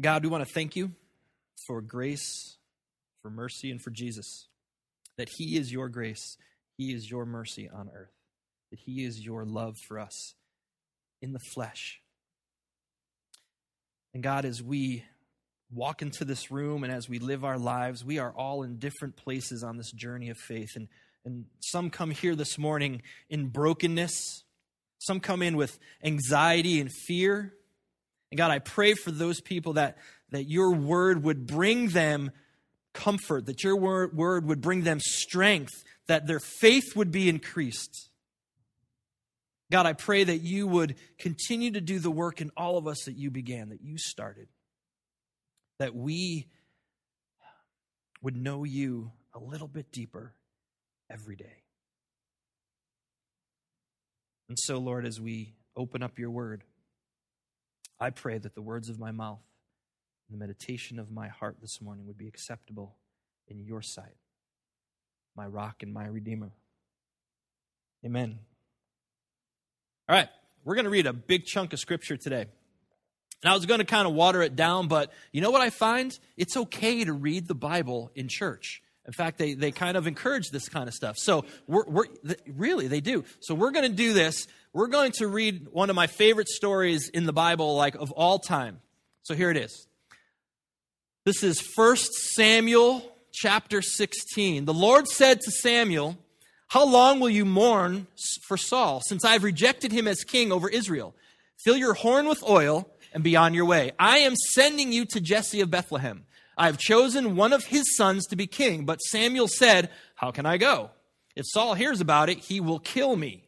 God, we want to thank you for grace, for mercy, and for Jesus. That He is your grace, He is your mercy on earth, that He is your love for us in the flesh. And God, as we walk into this room and as we live our lives, we are all in different places on this journey of faith. And, and some come here this morning in brokenness, some come in with anxiety and fear. And God, I pray for those people that, that your word would bring them comfort, that your word, word would bring them strength, that their faith would be increased. God, I pray that you would continue to do the work in all of us that you began, that you started, that we would know you a little bit deeper every day. And so, Lord, as we open up your word, I pray that the words of my mouth and the meditation of my heart this morning would be acceptable in your sight, my rock and my redeemer. Amen. All right, we're going to read a big chunk of scripture today. And I was going to kind of water it down, but you know what I find? It's okay to read the Bible in church. In fact, they, they kind of encourage this kind of stuff. So, we're, we're really, they do. So, we're going to do this. We're going to read one of my favorite stories in the Bible, like of all time. So, here it is. This is 1 Samuel chapter 16. The Lord said to Samuel, How long will you mourn for Saul, since I have rejected him as king over Israel? Fill your horn with oil and be on your way. I am sending you to Jesse of Bethlehem I have chosen one of his sons to be king. But Samuel said, How can I go? If Saul hears about it, he will kill me.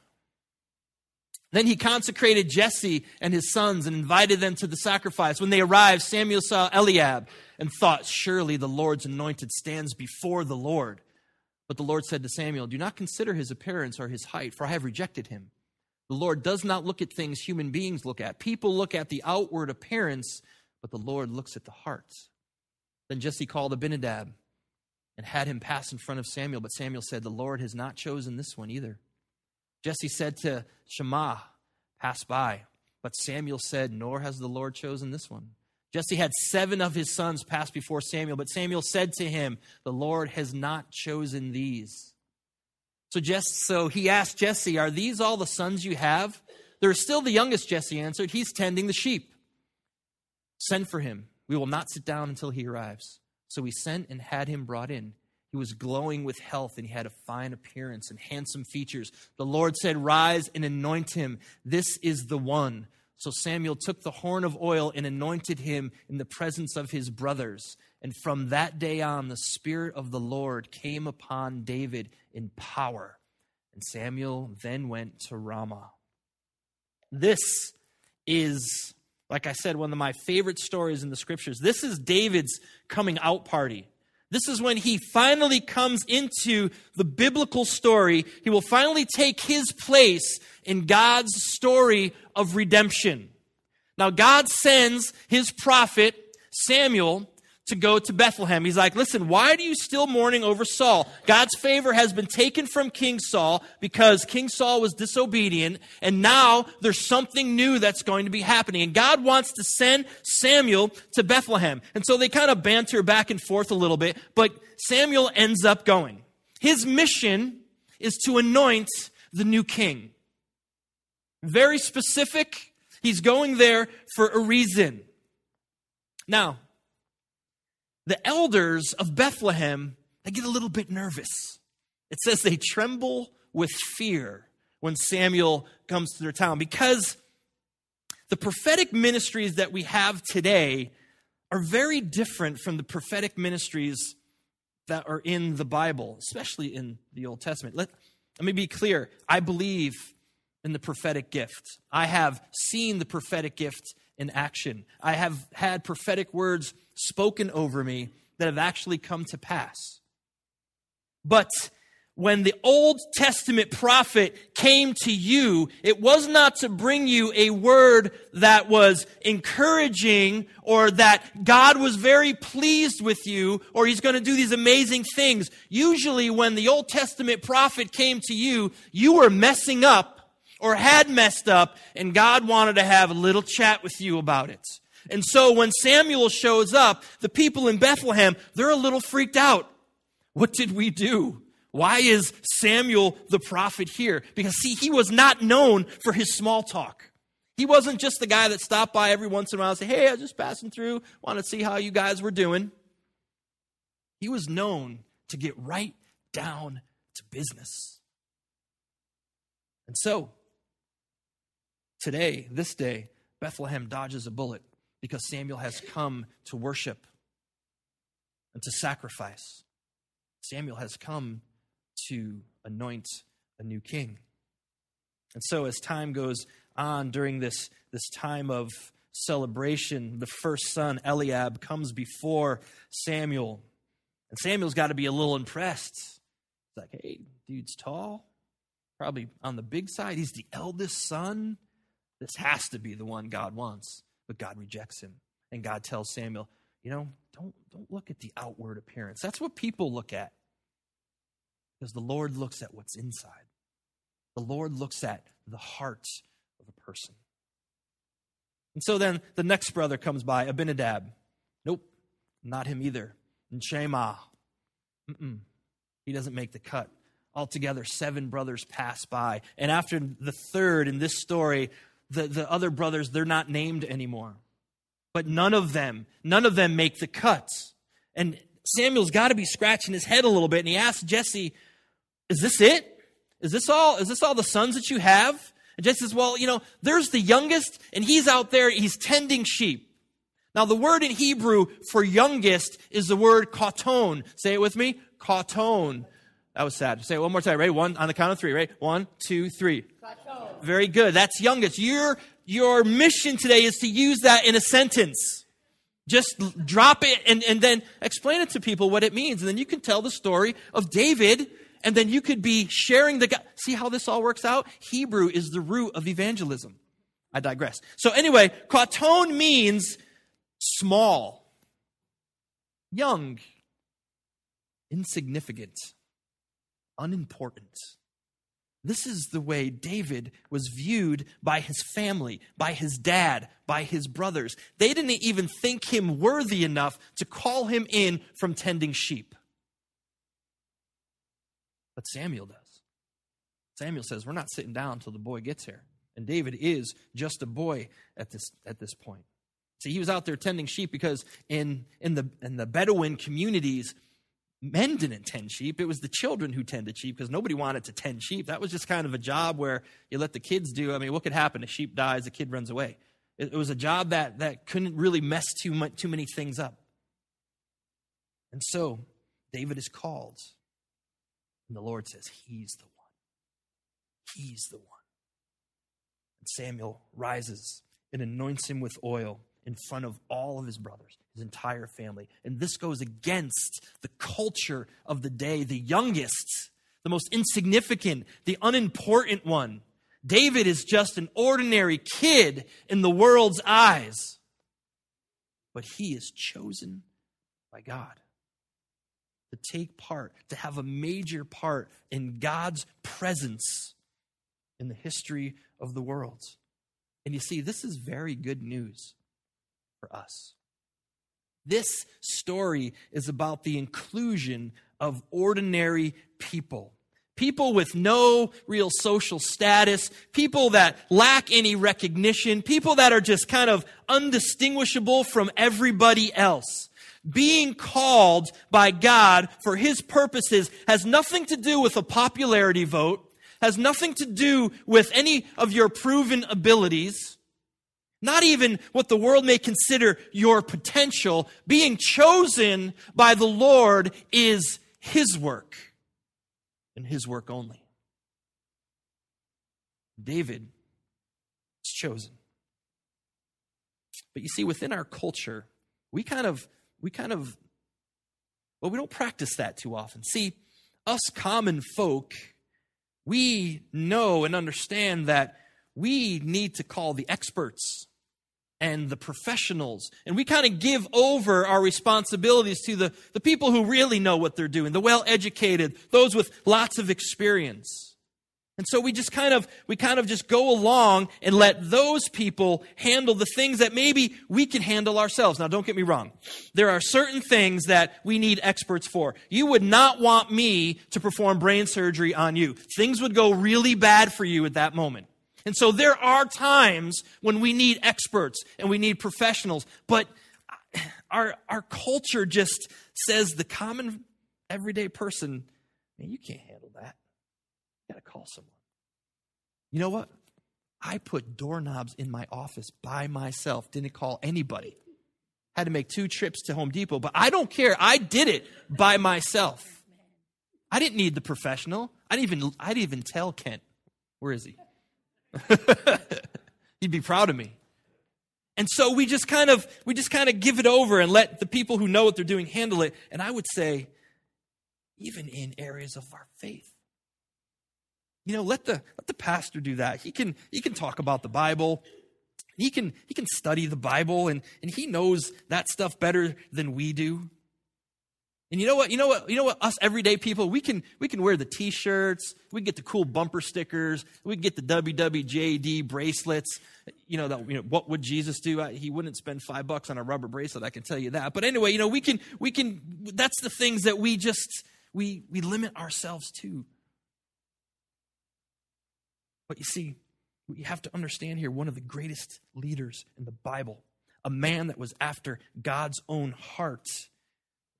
Then he consecrated Jesse and his sons and invited them to the sacrifice. When they arrived, Samuel saw Eliab and thought, Surely the Lord's anointed stands before the Lord. But the Lord said to Samuel, Do not consider his appearance or his height, for I have rejected him. The Lord does not look at things human beings look at. People look at the outward appearance, but the Lord looks at the hearts. Then Jesse called Abinadab and had him pass in front of Samuel, but Samuel said, The Lord has not chosen this one either. Jesse said to Shammah, Pass by. But Samuel said, Nor has the Lord chosen this one. Jesse had seven of his sons pass before Samuel, but Samuel said to him, The Lord has not chosen these. So, just, so he asked Jesse, Are these all the sons you have? There is still the youngest, Jesse answered. He's tending the sheep. Send for him. We will not sit down until he arrives. So we sent and had him brought in. He was glowing with health and he had a fine appearance and handsome features. The Lord said, Rise and anoint him. This is the one. So Samuel took the horn of oil and anointed him in the presence of his brothers. And from that day on, the Spirit of the Lord came upon David in power. And Samuel then went to Ramah. This is like I said, one of my favorite stories in the scriptures. This is David's coming out party. This is when he finally comes into the biblical story. He will finally take his place in God's story of redemption. Now, God sends his prophet Samuel to go to Bethlehem. He's like, listen, why are you still mourning over Saul? God's favor has been taken from King Saul because King Saul was disobedient, and now there's something new that's going to be happening. And God wants to send Samuel to Bethlehem. And so they kind of banter back and forth a little bit, but Samuel ends up going. His mission is to anoint the new king. Very specific. He's going there for a reason. Now, the elders of Bethlehem, they get a little bit nervous. It says they tremble with fear when Samuel comes to their town because the prophetic ministries that we have today are very different from the prophetic ministries that are in the Bible, especially in the Old Testament. Let, let me be clear. I believe in the prophetic gift. I have seen the prophetic gift in action. I have had prophetic words spoken over me that have actually come to pass. But when the Old Testament prophet came to you, it was not to bring you a word that was encouraging or that God was very pleased with you or he's going to do these amazing things. Usually when the Old Testament prophet came to you, you were messing up or had messed up and God wanted to have a little chat with you about it. And so when Samuel shows up, the people in Bethlehem, they're a little freaked out. What did we do? Why is Samuel the prophet here? Because, see, he was not known for his small talk. He wasn't just the guy that stopped by every once in a while and say, Hey, I was just passing through, want to see how you guys were doing. He was known to get right down to business. And so, today, this day, Bethlehem dodges a bullet because Samuel has come to worship and to sacrifice. Samuel has come to anoint a new king. And so, as time goes on during this, this time of celebration, the first son, Eliab, comes before Samuel. And Samuel's got to be a little impressed. He's like, hey, dude's tall, probably on the big side. He's the eldest son. This has to be the one God wants. But God rejects him. And God tells Samuel, you know, don't, don't look at the outward appearance. That's what people look at. Because the Lord looks at what's inside, the Lord looks at the heart of a person. And so then the next brother comes by, Abinadab. Nope, not him either. And Shammah. Mm-mm. He doesn't make the cut. Altogether, seven brothers pass by. And after the third in this story, the, the other brothers, they're not named anymore. But none of them, none of them make the cuts. And Samuel's got to be scratching his head a little bit. And he asks Jesse, is this it? Is this all? Is this all the sons that you have? And Jesse says, Well, you know, there's the youngest, and he's out there, he's tending sheep. Now, the word in Hebrew for youngest is the word katon. Say it with me. Katon. That was sad. Say it one more time. Ready? One on the count of three. Right? One, two, three. Very good. That's youngest. Your your mission today is to use that in a sentence. Just drop it and, and then explain it to people what it means. And then you can tell the story of David and then you could be sharing the see how this all works out hebrew is the root of evangelism i digress so anyway katon means small young insignificant unimportant this is the way David was viewed by his family, by his dad, by his brothers. They didn't even think him worthy enough to call him in from tending sheep. But Samuel does. Samuel says, We're not sitting down until the boy gets here. And David is just a boy at this, at this point. See, he was out there tending sheep because in, in, the, in the Bedouin communities, men didn't tend sheep. It was the children who tended sheep because nobody wanted to tend sheep. That was just kind of a job where you let the kids do. I mean, what could happen? A sheep dies, a kid runs away. It, it was a job that, that couldn't really mess too, much, too many things up. And so David is called and the Lord says, He's the one. He's the one. And Samuel rises and anoints him with oil in front of all of his brothers, his entire family. And this goes against the culture of the day. The youngest, the most insignificant, the unimportant one. David is just an ordinary kid in the world's eyes. But he is chosen by God to take part, to have a major part in God's presence in the history of the world. And you see, this is very good news for us. This story is about the inclusion of ordinary people. People with no real social status, people that lack any recognition, people that are just kind of undistinguishable from everybody else being called by God for his purposes has nothing to do with a popularity vote, has nothing to do with any of your proven abilities, not even what the world may consider your potential. Being chosen by the Lord is his work and his work only. David is chosen. But you see, within our culture, we kind of we kind of, well, we don't practice that too often. See, us common folk, we know and understand that we need to call the experts and the professionals. And we kind of give over our responsibilities to the, the people who really know what they're doing, the well educated, those with lots of experience. And so we just kind of, we kind of just go along and let those people handle the things that maybe we can handle ourselves. Now, don't get me wrong. There are certain things that we need experts for. You would not want me to perform brain surgery on you. Things would go really bad for you at that moment. And so there are times when we need experts and we need professionals, but our, our culture just says the common everyday person, man, you can't handle that. You got to call someone. You know what? I put doorknobs in my office by myself, didn't call anybody. Had to make two trips to Home Depot, but I don't care. I did it by myself. I didn't need the professional. I didn't even I didn't even tell Kent. Where is he? He'd be proud of me. And so we just kind of we just kind of give it over and let the people who know what they're doing handle it. And I would say, even in areas of our faith. You know, let the let the pastor do that. He can he can talk about the Bible. He can he can study the Bible and, and he knows that stuff better than we do. And you know what? You know what? You know what? Us everyday people, we can we can wear the T-shirts, we can get the cool bumper stickers, we can get the WWJD bracelets. You know that. You know what would Jesus do? He wouldn't spend five bucks on a rubber bracelet. I can tell you that. But anyway, you know we can we can. That's the things that we just we we limit ourselves to. But you see, you have to understand here one of the greatest leaders in the Bible, a man that was after God's own heart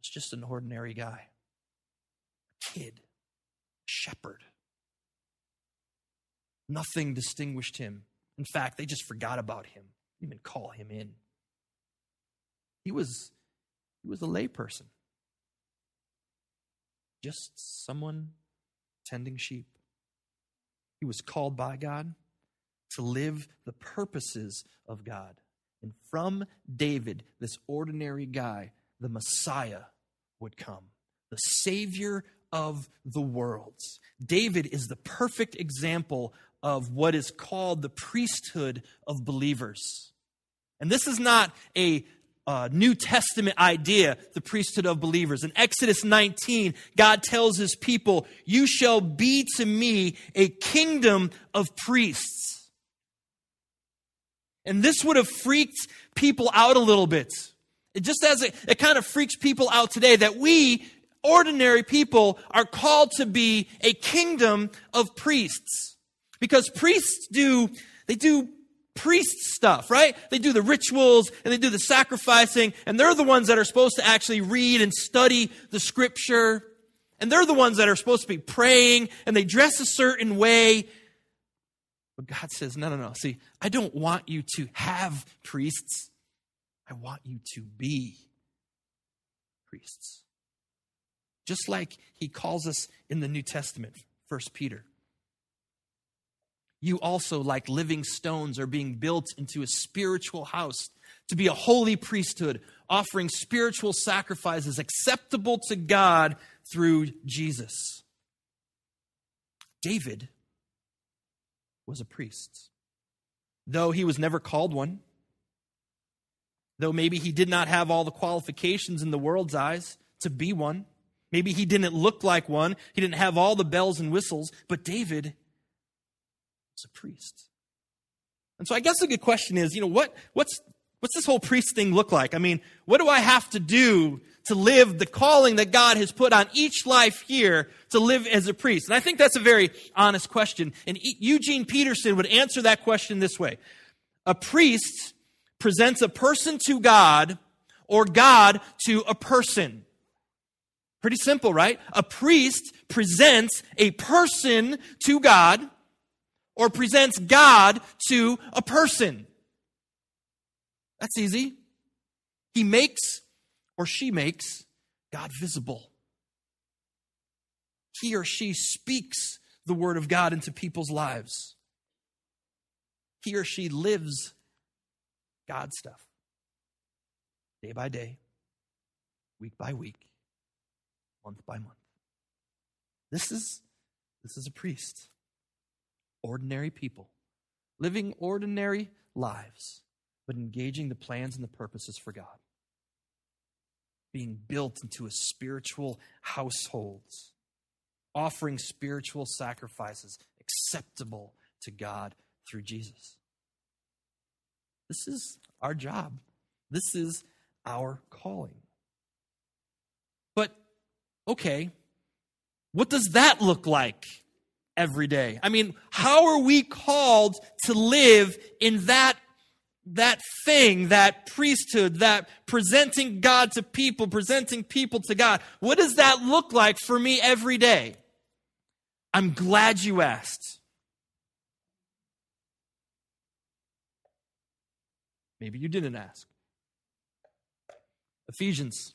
was just an ordinary guy, a kid, shepherd. Nothing distinguished him. In fact, they just forgot about him, even call him in. He was he was a layperson. Just someone tending sheep. He was called by God to live the purposes of God. And from David, this ordinary guy, the Messiah would come, the Savior of the worlds. David is the perfect example of what is called the priesthood of believers. And this is not a uh, New Testament idea, the priesthood of believers. In Exodus 19, God tells his people, You shall be to me a kingdom of priests. And this would have freaked people out a little bit. It just as it, it kind of freaks people out today that we, ordinary people, are called to be a kingdom of priests. Because priests do, they do priest stuff, right? They do the rituals and they do the sacrificing, and they're the ones that are supposed to actually read and study the scripture. And they're the ones that are supposed to be praying and they dress a certain way. But God says, no, no, no. See, I don't want you to have priests. I want you to be priests. Just like he calls us in the New Testament, First Peter. You also, like living stones, are being built into a spiritual house to be a holy priesthood, offering spiritual sacrifices acceptable to God through Jesus. David was a priest. Though he was never called one, though maybe he did not have all the qualifications in the world's eyes to be one. Maybe he didn't look like one. He didn't have all the bells and whistles, but David was a priest. And so I guess a good question is, you know, what, what's, what's this whole priest thing look like? I mean, what do I have to do to live the calling that God has put on each life here to live as a priest? And I think that's a very honest question. And Eugene Peterson would answer that question this way. A priest presents a person to God or God to a person. Pretty simple, right? A priest presents a person to God or presents God to a person. That's easy. He makes or she makes God visible. He or she speaks the word of God into people's lives. He or she lives God stuff day by day, week by week, month by month. This is this is a priest. Ordinary people living ordinary lives, but engaging the plans and the purposes for God. Being built into a spiritual households, offering spiritual sacrifices acceptable to God through Jesus. This is our job. This is our calling. But, okay, what does that look like every day? I mean, how are we called to live in that, that thing, that priesthood, that presenting God to people, presenting people to God? What does that look like for me every day? I'm glad you asked. Maybe you didn't ask. Ephesians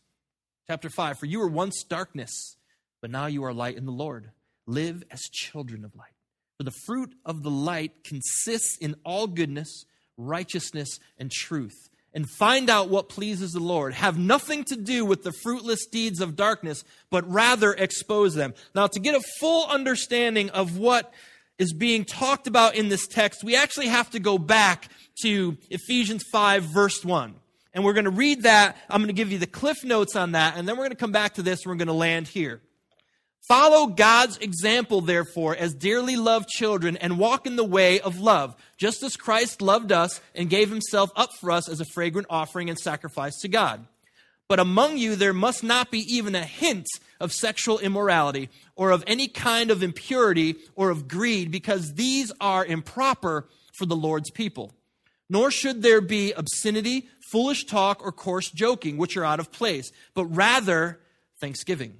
chapter 5 For you were once darkness, but now you are light in the Lord. Live as children of light. For the fruit of the light consists in all goodness, righteousness, and truth. And find out what pleases the Lord. Have nothing to do with the fruitless deeds of darkness, but rather expose them. Now, to get a full understanding of what is being talked about in this text, we actually have to go back to Ephesians 5, verse 1. And we're going to read that. I'm going to give you the cliff notes on that, and then we're going to come back to this. And we're going to land here. Follow God's example, therefore, as dearly loved children, and walk in the way of love, just as Christ loved us and gave himself up for us as a fragrant offering and sacrifice to God. But among you there must not be even a hint of sexual immorality, or of any kind of impurity, or of greed, because these are improper for the Lord's people. Nor should there be obscenity, foolish talk, or coarse joking, which are out of place, but rather thanksgiving.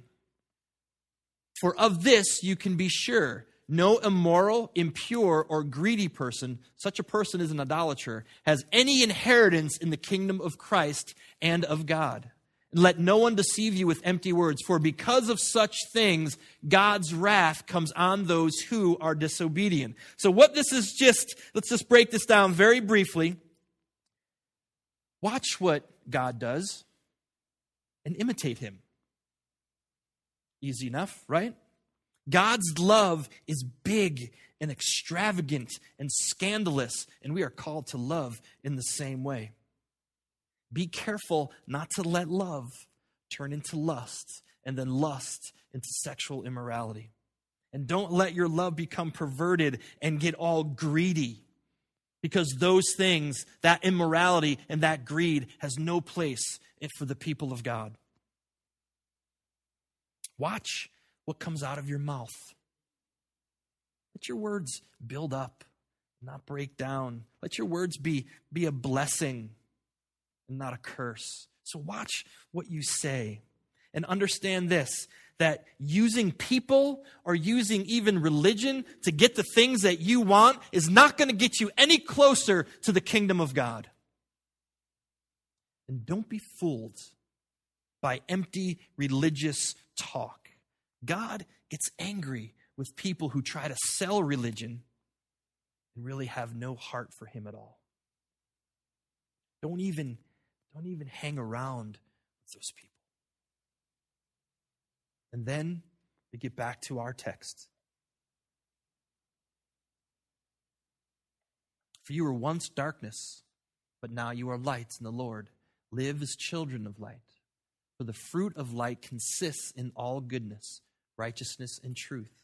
For of this you can be sure no immoral, impure, or greedy person, such a person is an idolater, has any inheritance in the kingdom of Christ and of God. Let no one deceive you with empty words, for because of such things, God's wrath comes on those who are disobedient. So, what this is just, let's just break this down very briefly. Watch what God does and imitate him. Easy enough, right? God's love is big and extravagant and scandalous, and we are called to love in the same way. Be careful not to let love turn into lust and then lust into sexual immorality. And don't let your love become perverted and get all greedy because those things, that immorality and that greed, has no place for the people of God. Watch what comes out of your mouth. Let your words build up, not break down. Let your words be, be a blessing and not a curse. So watch what you say and understand this that using people or using even religion to get the things that you want is not going to get you any closer to the kingdom of God. And don't be fooled by empty religious talk. God gets angry with people who try to sell religion and really have no heart for Him at all. Don't even, don't even hang around with those people. And then we get back to our text. For you were once darkness, but now you are lights in the Lord. Live as children of light. For the fruit of light consists in all goodness, righteousness, and truth.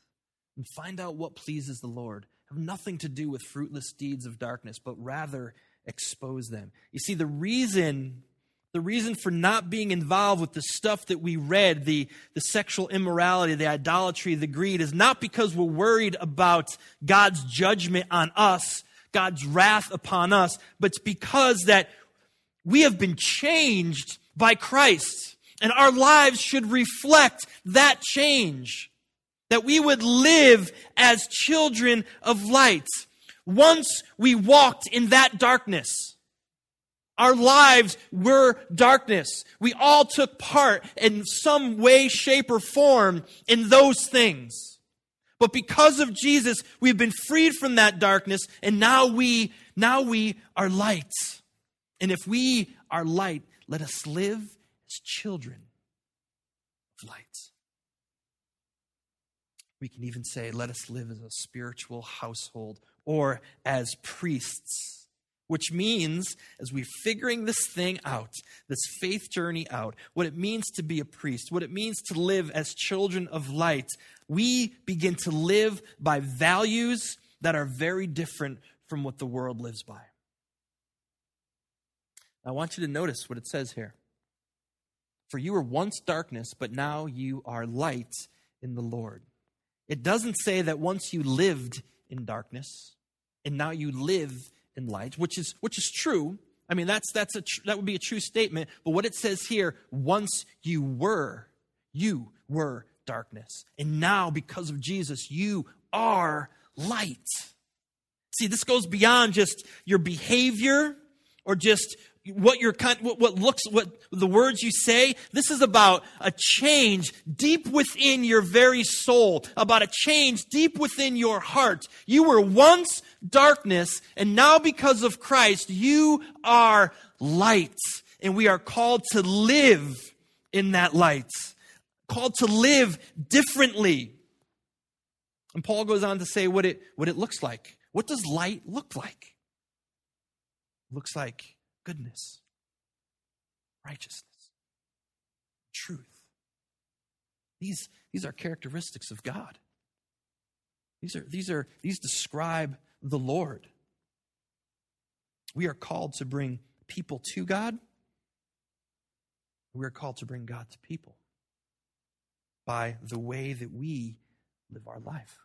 And find out what pleases the Lord. Have nothing to do with fruitless deeds of darkness, but rather expose them. You see, the reason the reason for not being involved with the stuff that we read, the, the sexual immorality, the idolatry, the greed, is not because we're worried about God's judgment on us, God's wrath upon us, but it's because that we have been changed by Christ. And our lives should reflect that change. That we would live as children of light. Once we walked in that darkness. Our lives were darkness. We all took part in some way, shape, or form in those things. But because of Jesus, we've been freed from that darkness, and now we, now we are light. And if we are light, let us live as children of light. We can even say, let us live as a spiritual household or as priests, which means, as we're figuring this thing out, this faith journey out, what it means to be a priest, what it means to live as children of light, we begin to live by values that are very different from what the world lives by. I want you to notice what it says here. For you were once darkness, but now you are light in the Lord. It doesn't say that once you lived in darkness and now you live in light, which is which is true. I mean, that's that's a tr- that would be a true statement. But what it says here, once you were, you were darkness, and now because of Jesus, you are light. See, this goes beyond just your behavior or just what your what, looks what the words you say this is about a change deep within your very soul about a change deep within your heart. You were once darkness and now because of Christ you are light. And we are called to live in that light called to live differently. And Paul goes on to say what it what it looks like. What does light look like looks like goodness, righteousness, truth. These, these are characteristics of God. These are, these are these describe the Lord. We are called to bring people to God. We are called to bring God to people by the way that we live our life.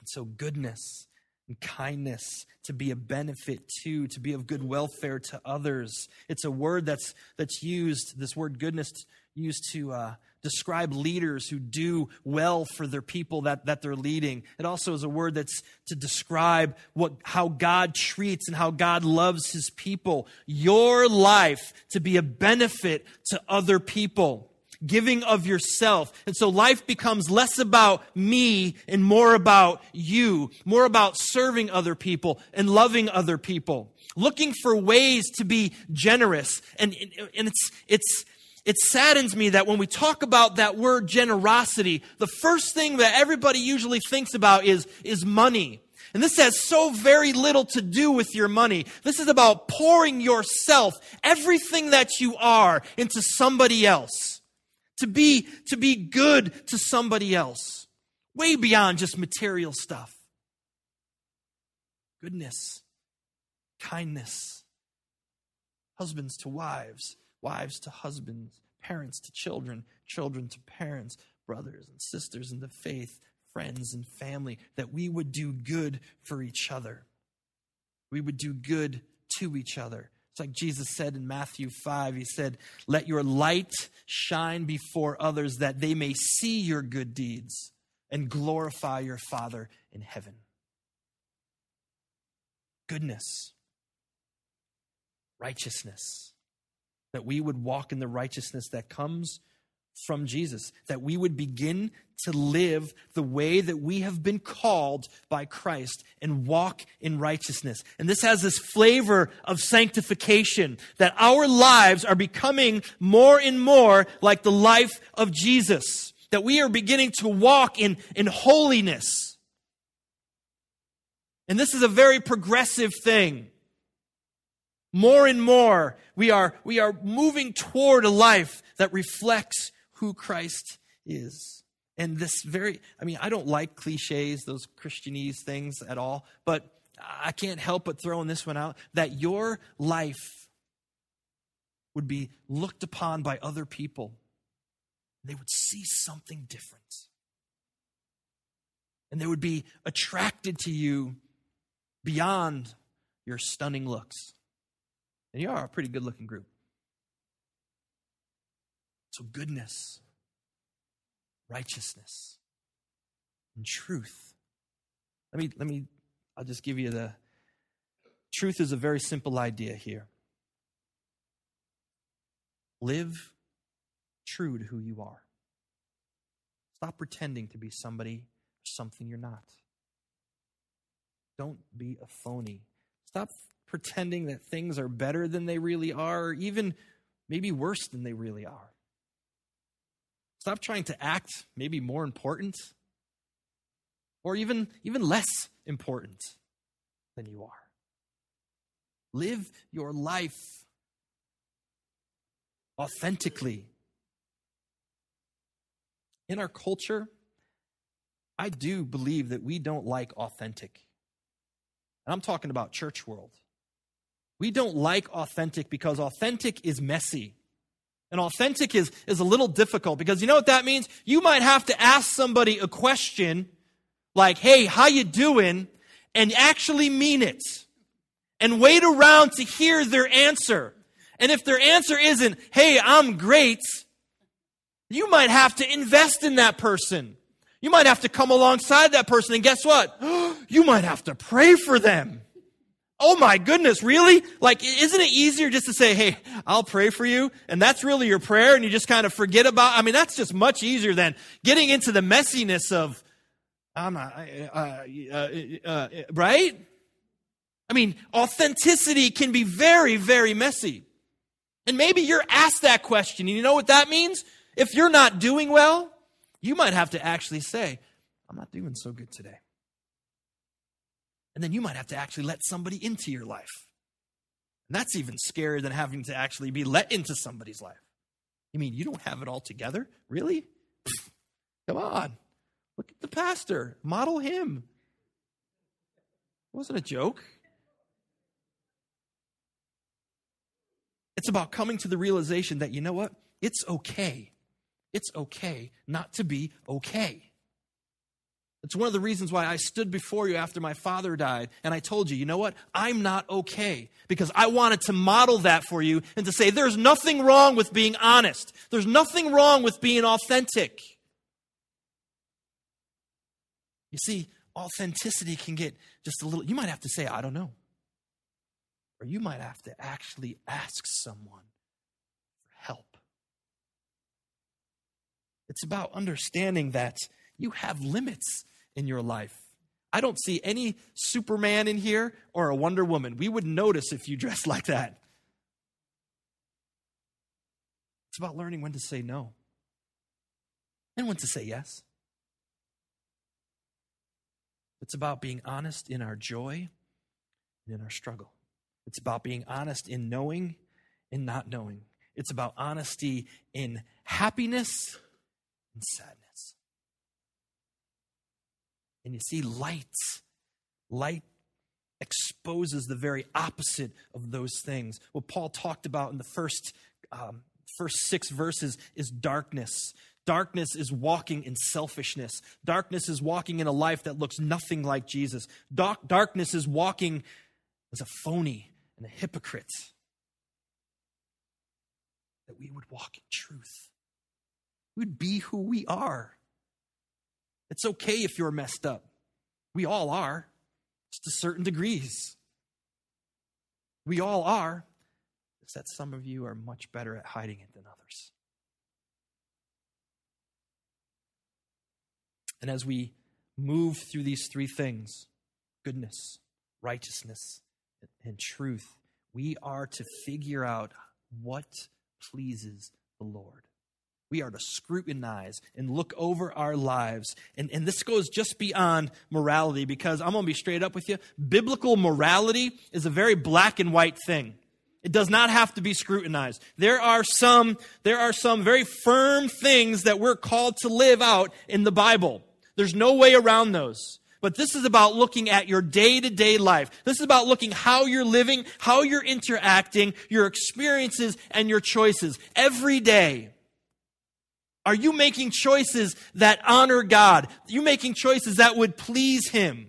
And so, goodness and kindness to be a benefit to to be of good welfare to others. It's a word that's that's used this word goodness used to uh, describe leaders who do well for their people that, that they're leading. It also is a word that's to describe what how god treats and how god loves his people. Your life to be a benefit to other people giving of yourself. And so life becomes less about me and more about you, more about serving other people and loving other people, looking for ways to be generous. And, and it's, it's, it saddens me that when we talk about that word generosity, the first thing that everybody usually thinks about is, is money. And this has so very little to do with your money. This is about pouring yourself, everything that you are, into somebody else to be, to be good to somebody else, way beyond just material stuff. Goodness, kindness, husbands to wives, wives to husbands, parents to children, children to parents, brothers and sisters in the faith, friends and family, that we would do good for each other. We would do good to each other. It's like Jesus said in Matthew 5. He said, Let your light shine before others that they may see your good deeds and glorify your Father in heaven. Goodness, righteousness, that we would walk in the righteousness that comes from Jesus, that we would begin to live the way that we have been called by Christ and walk in righteousness. And this has this flavor of sanctification, that our lives are becoming more and more like the life of Jesus, that we are beginning to walk in, in holiness. And this is a very progressive thing. More and more, we are, we are moving toward a life that reflects who Christ is. And this very, I mean, I don't like cliches, those Christianese things at all, but I can't help but throw in this one out that your life would be looked upon by other people. They would see something different. And they would be attracted to you beyond your stunning looks. And you are a pretty good looking group. So, goodness, righteousness, and truth. Let me, let me, I'll just give you the truth is a very simple idea here. Live true to who you are. Stop pretending to be somebody or something you're not. Don't be a phony. Stop pretending that things are better than they really are, or even maybe worse than they really are. Stop trying to act maybe more important or even, even less important than you are. Live your life authentically. In our culture, I do believe that we don't like authentic. And I'm talking about church world. We don't like authentic because authentic is messy. And authentic is, is a little difficult because you know what that means? You might have to ask somebody a question like, hey, how you doing? And actually mean it. And wait around to hear their answer. And if their answer isn't, hey, I'm great, you might have to invest in that person. You might have to come alongside that person. And guess what? you might have to pray for them. Oh my goodness, really? Like, isn't it easier just to say, hey, I'll pray for you? And that's really your prayer and you just kind of forget about, I mean, that's just much easier than getting into the messiness of, I'm not, uh, uh, uh, right? I mean, authenticity can be very, very messy. And maybe you're asked that question. And you know what that means? If you're not doing well, you might have to actually say, I'm not doing so good today. And then you might have to actually let somebody into your life. And that's even scarier than having to actually be let into somebody's life. You mean you don't have it all together? Really? Come on. Look at the pastor. Model him. It wasn't a joke. It's about coming to the realization that, you know what? It's okay. It's okay not to be okay. It's one of the reasons why I stood before you after my father died and I told you, you know what? I'm not okay because I wanted to model that for you and to say there's nothing wrong with being honest. There's nothing wrong with being authentic. You see, authenticity can get just a little, you might have to say, I don't know. Or you might have to actually ask someone for help. It's about understanding that you have limits in your life. I don't see any Superman in here or a Wonder Woman. We would notice if you dressed like that. It's about learning when to say no and when to say yes. It's about being honest in our joy and in our struggle. It's about being honest in knowing and not knowing. It's about honesty in happiness and sadness. And you see, light, light exposes the very opposite of those things. What Paul talked about in the first, um, first six verses is darkness. Darkness is walking in selfishness. Darkness is walking in a life that looks nothing like Jesus. Dark, darkness is walking as a phony and a hypocrite. That we would walk in truth. We'd be who we are. It's okay if you're messed up. We all are, just to certain degrees. We all are. It's that some of you are much better at hiding it than others. And as we move through these three things goodness, righteousness, and truth we are to figure out what pleases the Lord we are to scrutinize and look over our lives. And, and this goes just beyond morality because I'm going to be straight up with you. Biblical morality is a very black and white thing. It does not have to be scrutinized. There are some, there are some very firm things that we're called to live out in the Bible. There's no way around those. But this is about looking at your day to day life. This is about looking how you're living, how you're interacting, your experiences and your choices every day. Are you making choices that honor God? Are you making choices that would please Him?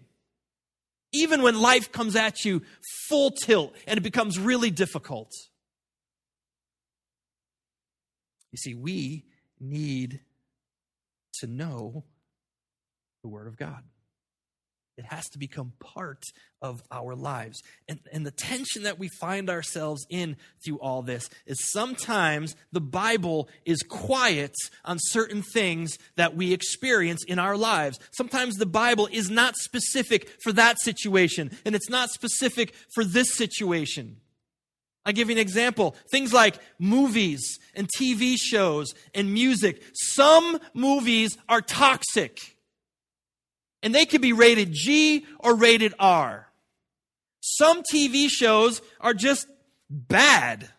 Even when life comes at you full tilt and it becomes really difficult. You see, we need to know the Word of God. It has to become part of our lives. And, and the tension that we find ourselves in through all this is sometimes the Bible is quiet on certain things that we experience in our lives. Sometimes the Bible is not specific for that situation, and it's not specific for this situation. I give you an example. Things like movies and TV shows and music. Some movies are toxic. And they could be rated G or rated R. Some TV shows are just bad.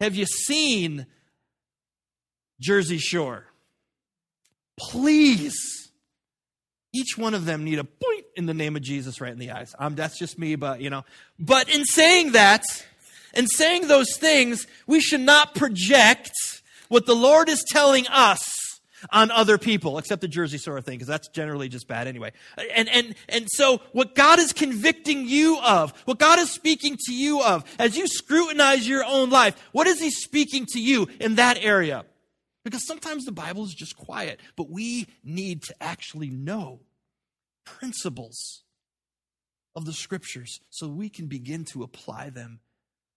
Have you seen Jersey Shore? Please. Each one of them need a point in the name of Jesus right in the eyes. Um, that's just me, but you know. But in saying that, in saying those things, we should not project what the Lord is telling us on other people, except the Jersey Shore thing, because that's generally just bad anyway. And, and, and so what God is convicting you of, what God is speaking to you of, as you scrutinize your own life, what is He speaking to you in that area? Because sometimes the Bible is just quiet, but we need to actually know principles of the scriptures so we can begin to apply them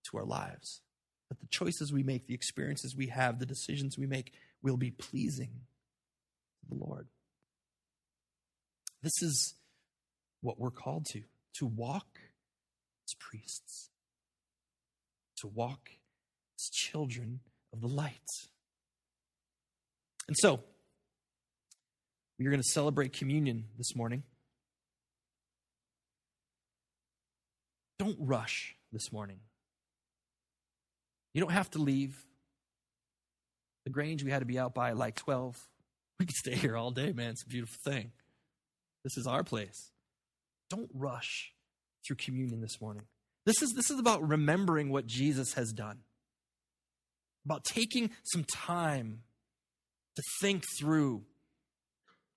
to our lives. That the choices we make, the experiences we have, the decisions we make will be pleasing the Lord. This is what we're called to to walk as priests, to walk as children of the light. And so, we are going to celebrate communion this morning. Don't rush this morning. You don't have to leave. The Grange, we had to be out by like 12. We could stay here all day, man. It's a beautiful thing. This is our place. Don't rush through communion this morning. This is, this is about remembering what Jesus has done, about taking some time to think through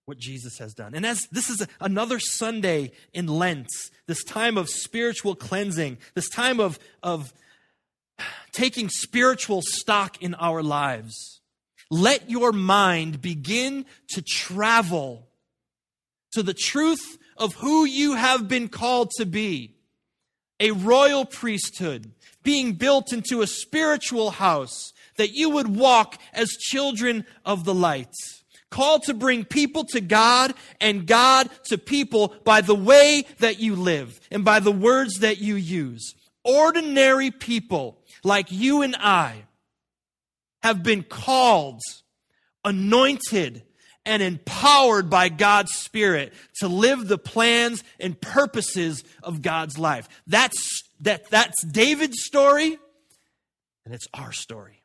what Jesus has done. And as this is another Sunday in Lent, this time of spiritual cleansing, this time of, of taking spiritual stock in our lives, let your mind begin to travel to the truth of who you have been called to be a royal priesthood, being built into a spiritual house, that you would walk as children of the light called to bring people to God and God to people by the way that you live and by the words that you use. Ordinary people like you and I have been called, anointed, and empowered by God's Spirit to live the plans and purposes of God's life. That's, that, that's David's story, and it's our story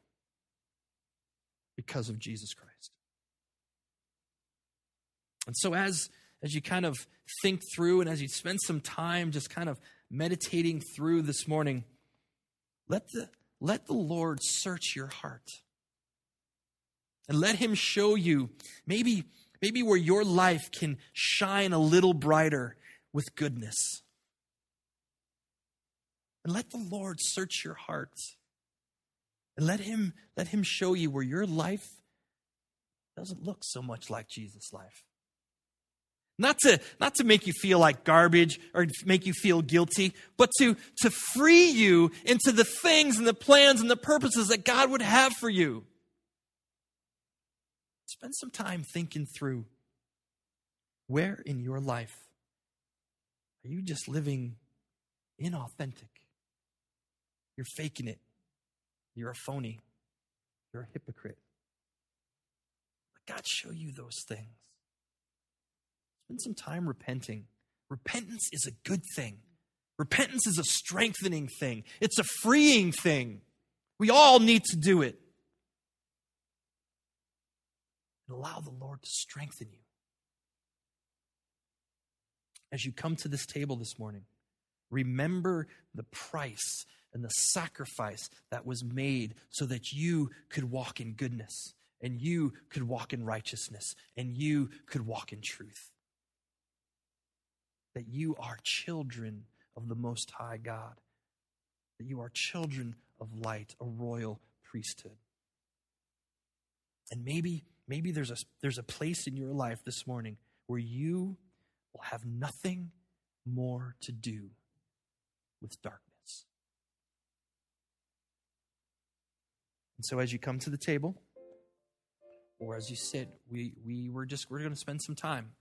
because of Jesus Christ. And so as as you kind of think through and as you spend some time just kind of meditating through this morning, let the let the Lord search your heart. And let him show you maybe maybe where your life can shine a little brighter with goodness. And let the Lord search your heart. And let him let him show you where your life doesn't look so much like Jesus' life. Not to, not to make you feel like garbage or make you feel guilty, but to, to free you into the things and the plans and the purposes that God would have for you. Spend some time thinking through where in your life are you just living inauthentic? You're faking it. You're a phony. You're a hypocrite. Let God show you those things. Spend some time repenting. Repentance is a good thing. Repentance is a strengthening thing. It's a freeing thing. We all need to do it. And allow the Lord to strengthen you. As you come to this table this morning, remember the price and the sacrifice that was made so that you could walk in goodness and you could walk in righteousness and you could walk in truth that you are children of the Most High God, that you are children of light, a royal priesthood. And maybe, maybe there's a, there's a place in your life this morning where you will have nothing more to do with darkness. And so as you come to the table, or as you sit, we, we were just, we're going to spend some time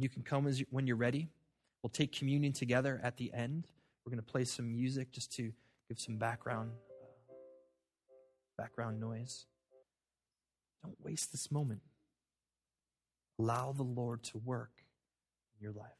you can come as you, when you're ready. We'll take communion together at the end. We're going to play some music just to give some background uh, background noise. Don't waste this moment. Allow the Lord to work in your life.